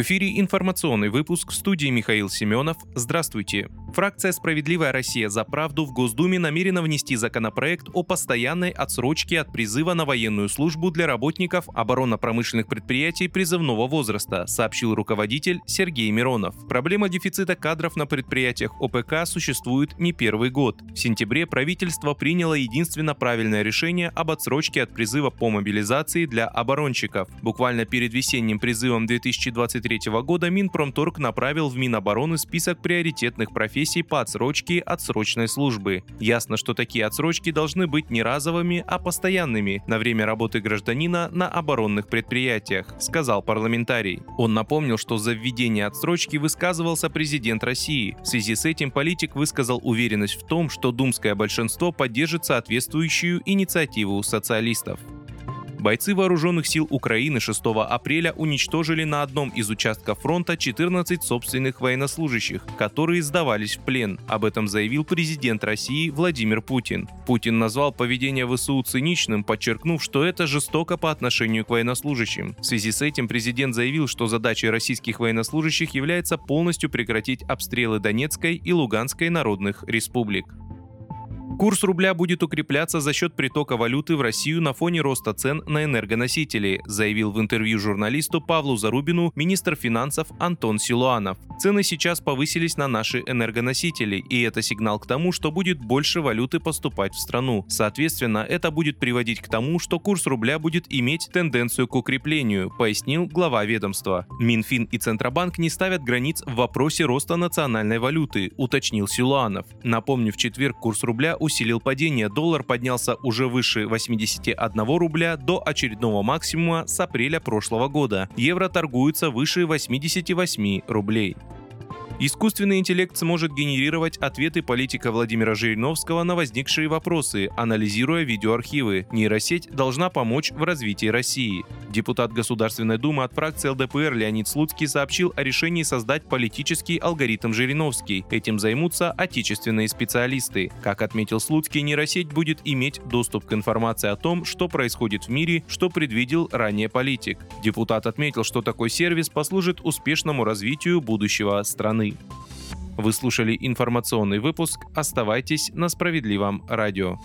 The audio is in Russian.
В эфире информационный выпуск студии Михаил Семенов. Здравствуйте. Фракция «Справедливая Россия за правду» в Госдуме намерена внести законопроект о постоянной отсрочке от призыва на военную службу для работников оборонно-промышленных предприятий призывного возраста, сообщил руководитель Сергей Миронов. Проблема дефицита кадров на предприятиях ОПК существует не первый год. В сентябре правительство приняло единственно правильное решение об отсрочке от призыва по мобилизации для оборонщиков. Буквально перед весенним призывом 2020 2023 года Минпромторг направил в Минобороны список приоритетных профессий по отсрочке отсрочной службы. Ясно, что такие отсрочки должны быть не разовыми, а постоянными на время работы гражданина на оборонных предприятиях, сказал парламентарий. Он напомнил, что за введение отсрочки высказывался президент России. В связи с этим политик высказал уверенность в том, что думское большинство поддержит соответствующую инициативу социалистов. Бойцы вооруженных сил Украины 6 апреля уничтожили на одном из участков фронта 14 собственных военнослужащих, которые сдавались в плен. Об этом заявил президент России Владимир Путин. Путин назвал поведение ВСУ циничным, подчеркнув, что это жестоко по отношению к военнослужащим. В связи с этим президент заявил, что задачей российских военнослужащих является полностью прекратить обстрелы Донецкой и Луганской народных республик. Курс рубля будет укрепляться за счет притока валюты в Россию на фоне роста цен на энергоносители, заявил в интервью журналисту Павлу Зарубину министр финансов Антон Силуанов. Цены сейчас повысились на наши энергоносители, и это сигнал к тому, что будет больше валюты поступать в страну. Соответственно, это будет приводить к тому, что курс рубля будет иметь тенденцию к укреплению, пояснил глава ведомства. Минфин и Центробанк не ставят границ в вопросе роста национальной валюты, уточнил Силуанов. Напомню, в четверг курс рубля усилил падение, доллар поднялся уже выше 81 рубля до очередного максимума с апреля прошлого года. Евро торгуется выше 88 рублей. Искусственный интеллект сможет генерировать ответы политика Владимира Жириновского на возникшие вопросы, анализируя видеоархивы. Нейросеть должна помочь в развитии России. Депутат Государственной Думы от фракции ЛДПР Леонид Слуцкий сообщил о решении создать политический алгоритм Жириновский. Этим займутся отечественные специалисты. Как отметил Слуцкий, нейросеть будет иметь доступ к информации о том, что происходит в мире, что предвидел ранее политик. Депутат отметил, что такой сервис послужит успешному развитию будущего страны. Вы слушали информационный выпуск. Оставайтесь на справедливом радио.